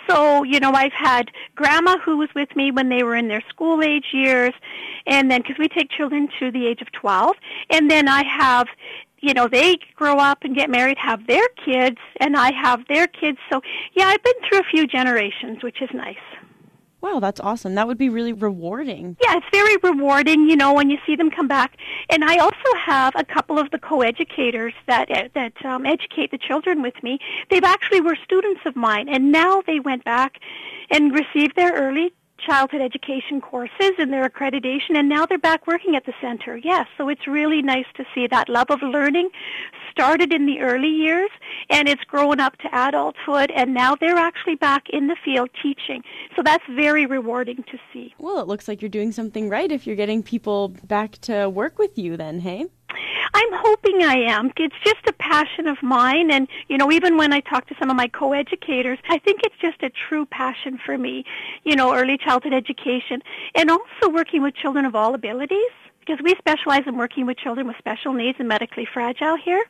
So, you know, I've had grandma who was with me when they were in their school age years, and then because we take children to the age of 12, and then I have, you know, they grow up and get married, have their kids, and I have their kids. So, yeah, I've been through a few generations, which is nice. Wow, that's awesome. That would be really rewarding. Yeah, it's very rewarding, you know, when you see them come back. And I also have a couple of the co-educators that uh, that um, educate the children with me. They've actually were students of mine, and now they went back and received their early childhood education courses and their accreditation, and now they're back working at the center. Yes, so it's really nice to see that love of learning started in the early years, and it's grown up to adulthood, and now they're actually back in the field teaching. So that's very rewarding to see. Well, it looks like you're doing something right if you're getting people back to work with you, then, hey? I'm hoping I am. It's just a passion of mine. And, you know, even when I talk to some of my co-educators, I think it's just a true passion for me, you know, early childhood education and also working with children of all abilities because we specialize in working with children with special needs and medically fragile here.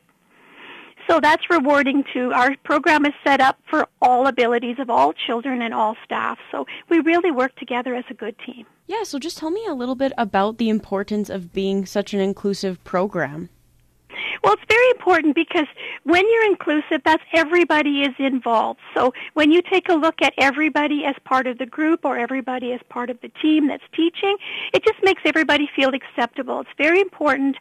So that's rewarding too. Our program is set up for all abilities of all children and all staff. So we really work together as a good team. Yeah, so just tell me a little bit about the importance of being such an inclusive program. Well, it's very important because when you're inclusive, that's everybody is involved. So when you take a look at everybody as part of the group or everybody as part of the team that's teaching, it just makes everybody feel acceptable. It's very important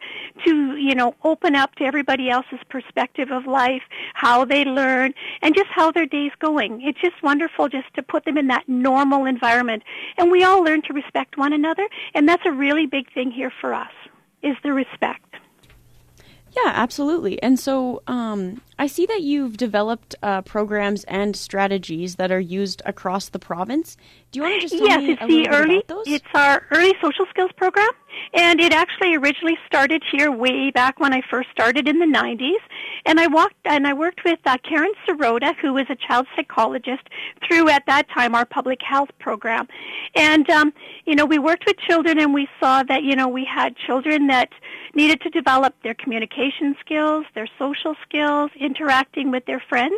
to, you know, open up to everybody else's perspective of life, how they learn, and just how their day's going. It's just wonderful just to put them in that normal environment. And we all learn to respect one another, and that's a really big thing here for us, is the respect. Yeah, absolutely. And so um, I see that you've developed uh, programs and strategies that are used across the province. Do you want to just tell yes, me it's a the little bit early. about those? It's our early social skills program, and it actually originally started here way back when I first started in the 90s. And I walked and I worked with uh, Karen Sirota, who was a child psychologist, through at that time our public health program. And, um, you know, we worked with children and we saw that, you know, we had children that needed to develop their communication skills, their social skills, interacting with their friends.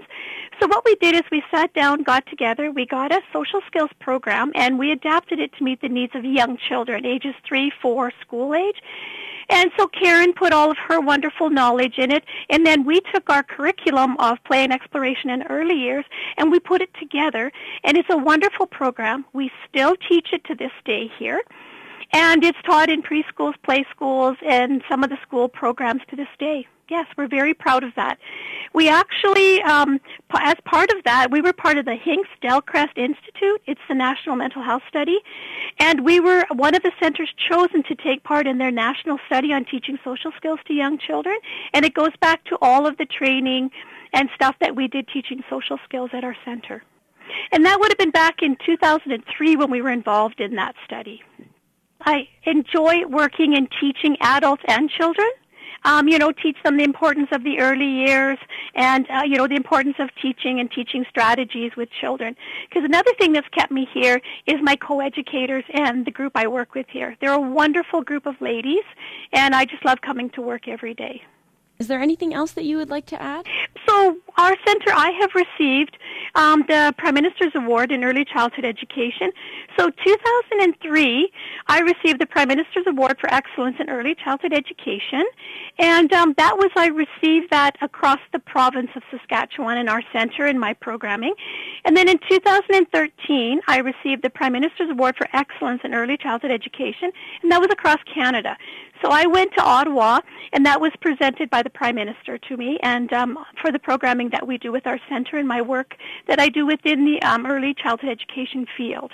So what we did is we sat down, got together, we got a social skills program, and we adapted it to meet the needs of young children, ages 3, 4, school age. And so Karen put all of her wonderful knowledge in it, and then we took our curriculum of play and exploration in early years, and we put it together. And it's a wonderful program. We still teach it to this day here. And it's taught in preschools, play schools, and some of the school programs to this day. Yes, we're very proud of that. We actually, um, as part of that, we were part of the Hinks Delcrest Institute. It's the National Mental Health Study. And we were one of the centers chosen to take part in their national study on teaching social skills to young children. And it goes back to all of the training and stuff that we did teaching social skills at our center. And that would have been back in 2003 when we were involved in that study. I enjoy working and teaching adults and children. Um, you know, teach them the importance of the early years and, uh, you know, the importance of teaching and teaching strategies with children. Because another thing that's kept me here is my co-educators and the group I work with here. They're a wonderful group of ladies, and I just love coming to work every day. Is there anything else that you would like to add? So our center, I have received um, the Prime Minister's Award in Early Childhood Education. So 2003, I received the Prime Minister's Award for Excellence in Early Childhood Education, and um, that was I received that across the province of Saskatchewan in our center in my programming. And then in 2013, I received the Prime Minister's Award for Excellence in Early Childhood Education, and that was across Canada. So I went to Ottawa, and that was presented by the Prime Minister to me, and um, for the programming that we do with our center and my work that I do within the um, early childhood education field.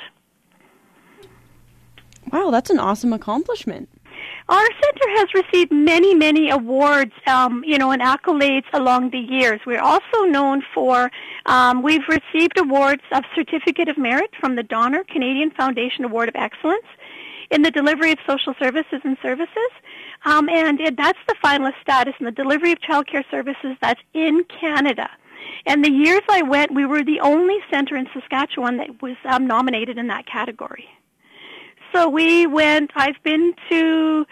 Wow, that's an awesome accomplishment. Our center has received many, many awards, um, you know, and accolades along the years. We're also known for, um, we've received awards of Certificate of Merit from the Donner Canadian Foundation Award of Excellence in the delivery of social services and services. Um, and it, that's the finalist status in the delivery of childcare services that's in Canada. And the years I went, we were the only center in Saskatchewan that was um, nominated in that category. So we went, I've been to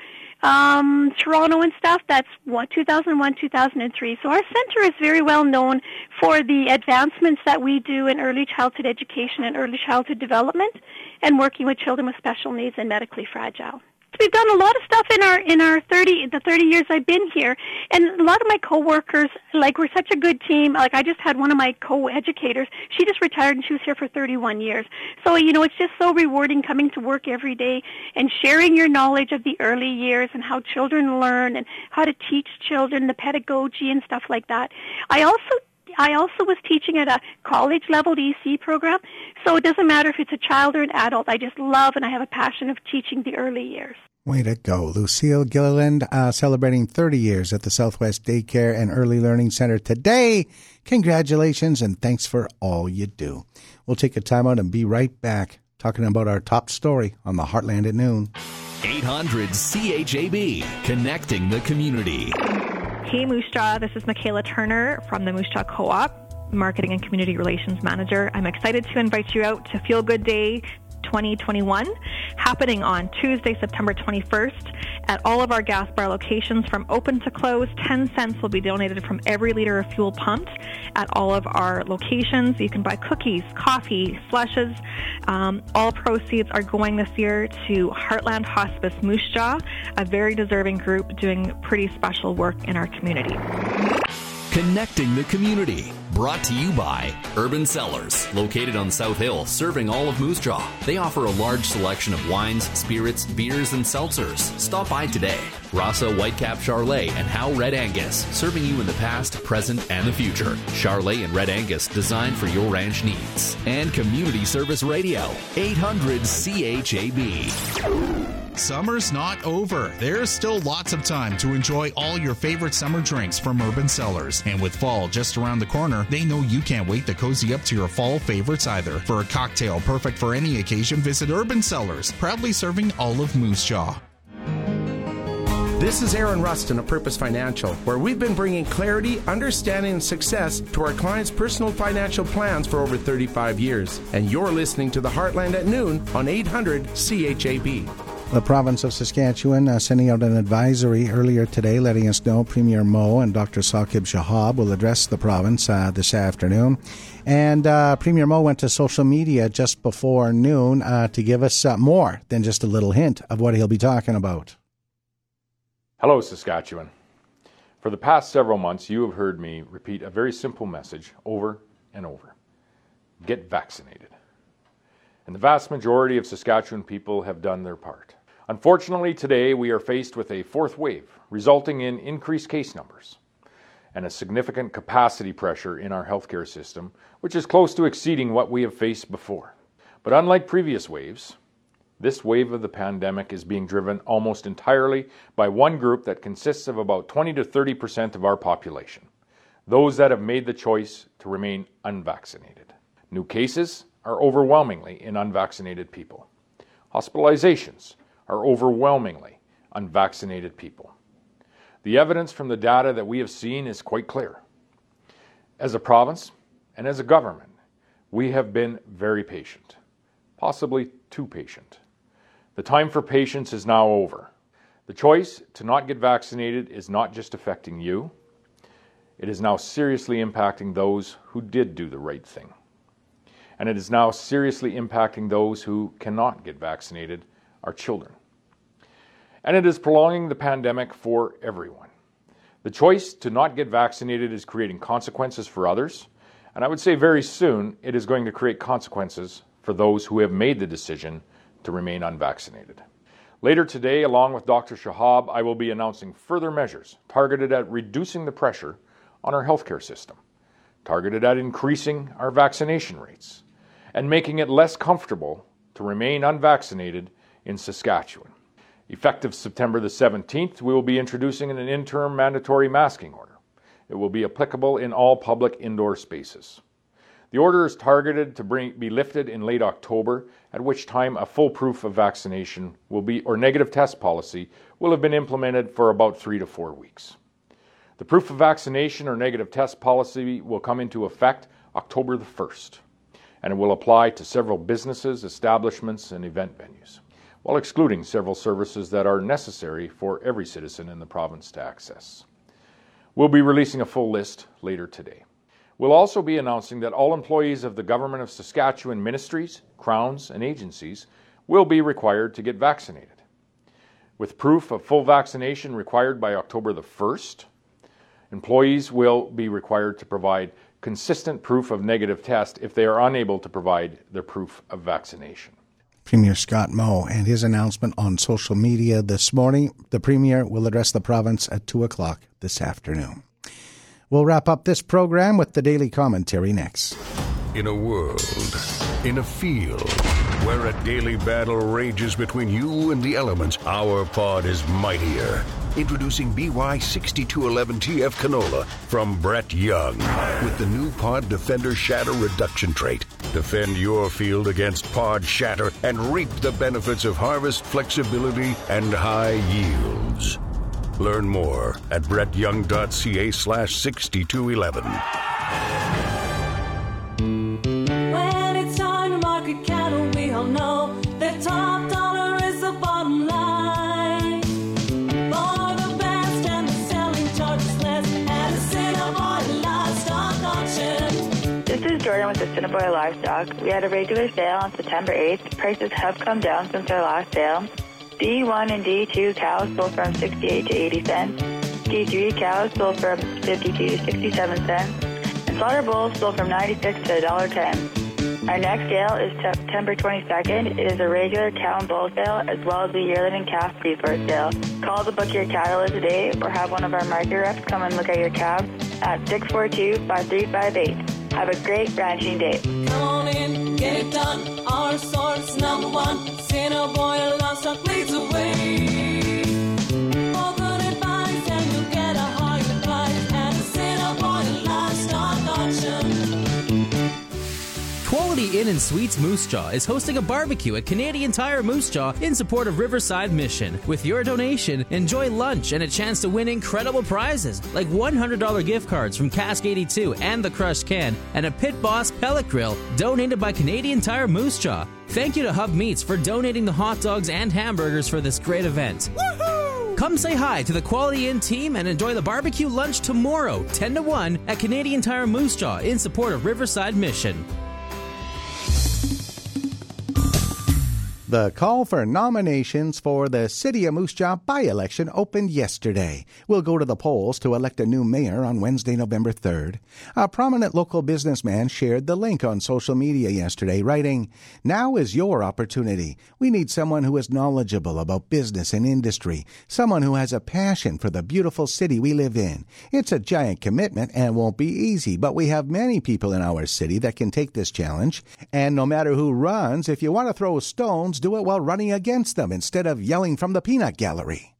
um, Toronto and stuff. That's what, 2001, 2003. So our center is very well known for the advancements that we do in early childhood education and early childhood development and working with children with special needs and medically fragile we've done a lot of stuff in our in our 30 the 30 years I've been here. And a lot of my coworkers like we're such a good team. Like I just had one of my co-educators. She just retired and she was here for 31 years. So you know it's just so rewarding coming to work every day and sharing your knowledge of the early years and how children learn and how to teach children the pedagogy and stuff like that. I also I also was teaching at a college level EC program, so it doesn't matter if it's a child or an adult. I just love and I have a passion of teaching the early years. Way to go. Lucille Gilliland, uh, celebrating 30 years at the Southwest Daycare and Early Learning Center today. Congratulations and thanks for all you do. We'll take a time out and be right back talking about our top story on the Heartland at Noon. 800 CHAB, connecting the community. Hey Moose Jaw, this is Michaela Turner from the Moose Jaw Co-op, Marketing and Community Relations Manager. I'm excited to invite you out to Feel Good Day 2021, happening on Tuesday, September 21st at all of our gas bar locations from open to close. 10 cents will be donated from every liter of fuel pumped at all of our locations. You can buy cookies, coffee, slushes. Um, all proceeds are going this year to Heartland Hospice Moose Jaw, a very deserving group doing pretty special work in our community. Connecting the community. Brought to you by Urban Cellars, located on South Hill, serving all of Moose Jaw. They offer a large selection of wines, spirits, beers, and seltzers. Stop by today. Rasa Whitecap Charolais and How Red Angus, serving you in the past, present, and the future. Charolais and Red Angus, designed for your ranch needs. And Community Service Radio, 800 CHAB. Summer's not over. There's still lots of time to enjoy all your favorite summer drinks from Urban Cellars. And with fall just around the corner, they know you can't wait to cozy up to your fall favorites either. For a cocktail perfect for any occasion, visit Urban Cellars, proudly serving all of Moose Jaw. This is Aaron Rustin of Purpose Financial, where we've been bringing clarity, understanding, and success to our clients' personal financial plans for over 35 years. And you're listening to the Heartland at noon on 800 CHAB. The province of Saskatchewan uh, sending out an advisory earlier today letting us know Premier Moe and Dr. Saqib Shahab will address the province uh, this afternoon. And uh, Premier Moe went to social media just before noon uh, to give us uh, more than just a little hint of what he'll be talking about. Hello, Saskatchewan. For the past several months, you have heard me repeat a very simple message over and over get vaccinated. And the vast majority of Saskatchewan people have done their part. Unfortunately, today we are faced with a fourth wave, resulting in increased case numbers and a significant capacity pressure in our healthcare system, which is close to exceeding what we have faced before. But unlike previous waves, this wave of the pandemic is being driven almost entirely by one group that consists of about 20 to 30 percent of our population those that have made the choice to remain unvaccinated. New cases are overwhelmingly in unvaccinated people. Hospitalizations are overwhelmingly unvaccinated people. The evidence from the data that we have seen is quite clear. As a province and as a government, we have been very patient, possibly too patient. The time for patience is now over. The choice to not get vaccinated is not just affecting you, it is now seriously impacting those who did do the right thing. And it is now seriously impacting those who cannot get vaccinated our children. And it is prolonging the pandemic for everyone. The choice to not get vaccinated is creating consequences for others, and I would say very soon it is going to create consequences for those who have made the decision to remain unvaccinated. Later today, along with Dr. Shahab, I will be announcing further measures targeted at reducing the pressure on our healthcare system, targeted at increasing our vaccination rates, and making it less comfortable to remain unvaccinated in Saskatchewan. Effective September the 17th, we will be introducing an interim mandatory masking order. It will be applicable in all public indoor spaces. The order is targeted to bring, be lifted in late October, at which time a full proof of vaccination will be, or negative test policy will have been implemented for about three to four weeks. The proof of vaccination or negative test policy will come into effect October the 1st, and it will apply to several businesses, establishments, and event venues, while excluding several services that are necessary for every citizen in the province to access. We'll be releasing a full list later today. We'll also be announcing that all employees of the Government of Saskatchewan ministries, crowns, and agencies will be required to get vaccinated. With proof of full vaccination required by October the 1st, employees will be required to provide consistent proof of negative test if they are unable to provide their proof of vaccination. Premier Scott Moe and his announcement on social media this morning. The Premier will address the province at 2 o'clock this afternoon. We'll wrap up this program with the daily commentary next. In a world, in a field, where a daily battle rages between you and the elements, our pod is mightier. Introducing BY6211TF canola from BrettYoung with the new Pod Defender Shatter Reduction trait. Defend your field against pod shatter and reap the benefits of harvest flexibility and high yields. Learn more at brettyoung.ca slash 6211. The Cinnabon Livestock. We had a regular sale on September 8th. Prices have come down since our last sale. D1 and D2 cows sold from 68 to 80 cents. D3 cows sold from 52 to 67 cents. And slaughter bulls sold from 96 to $1.10. Our next sale is September 22nd. It is a regular cow and bull sale as well as a yearling calf resource sale. Call to book your cattle today or have one of our market reps come and look at your calves at 642-5358. Have a great ranching day. Come on in, get it done. Our source number one. Inn and Suites Moose Jaw is hosting a barbecue at Canadian Tire Moose Jaw in support of Riverside Mission. With your donation, enjoy lunch and a chance to win incredible prizes like $100 gift cards from Cask 82 and the Crushed Can, and a Pit Boss pellet grill donated by Canadian Tire Moose Jaw. Thank you to Hub Meats for donating the hot dogs and hamburgers for this great event. Come say hi to the Quality Inn team and enjoy the barbecue lunch tomorrow, 10 to 1 at Canadian Tire Moose Jaw in support of Riverside Mission. The call for nominations for the City of Moose Jaw by election opened yesterday. We'll go to the polls to elect a new mayor on Wednesday, November 3rd. A prominent local businessman shared the link on social media yesterday, writing, Now is your opportunity. We need someone who is knowledgeable about business and industry, someone who has a passion for the beautiful city we live in. It's a giant commitment and won't be easy, but we have many people in our city that can take this challenge. And no matter who runs, if you want to throw stones, do it while running against them instead of yelling from the peanut gallery.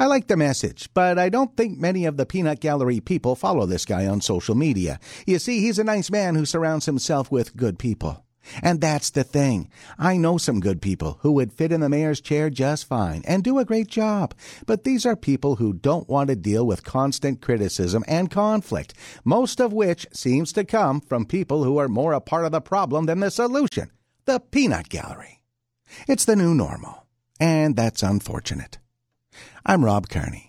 I like the message, but I don't think many of the peanut gallery people follow this guy on social media. You see, he's a nice man who surrounds himself with good people. And that's the thing. I know some good people who would fit in the mayor's chair just fine and do a great job. But these are people who don't want to deal with constant criticism and conflict, most of which seems to come from people who are more a part of the problem than the solution. The peanut gallery. It's the new normal, and that's unfortunate. I'm Rob Carney.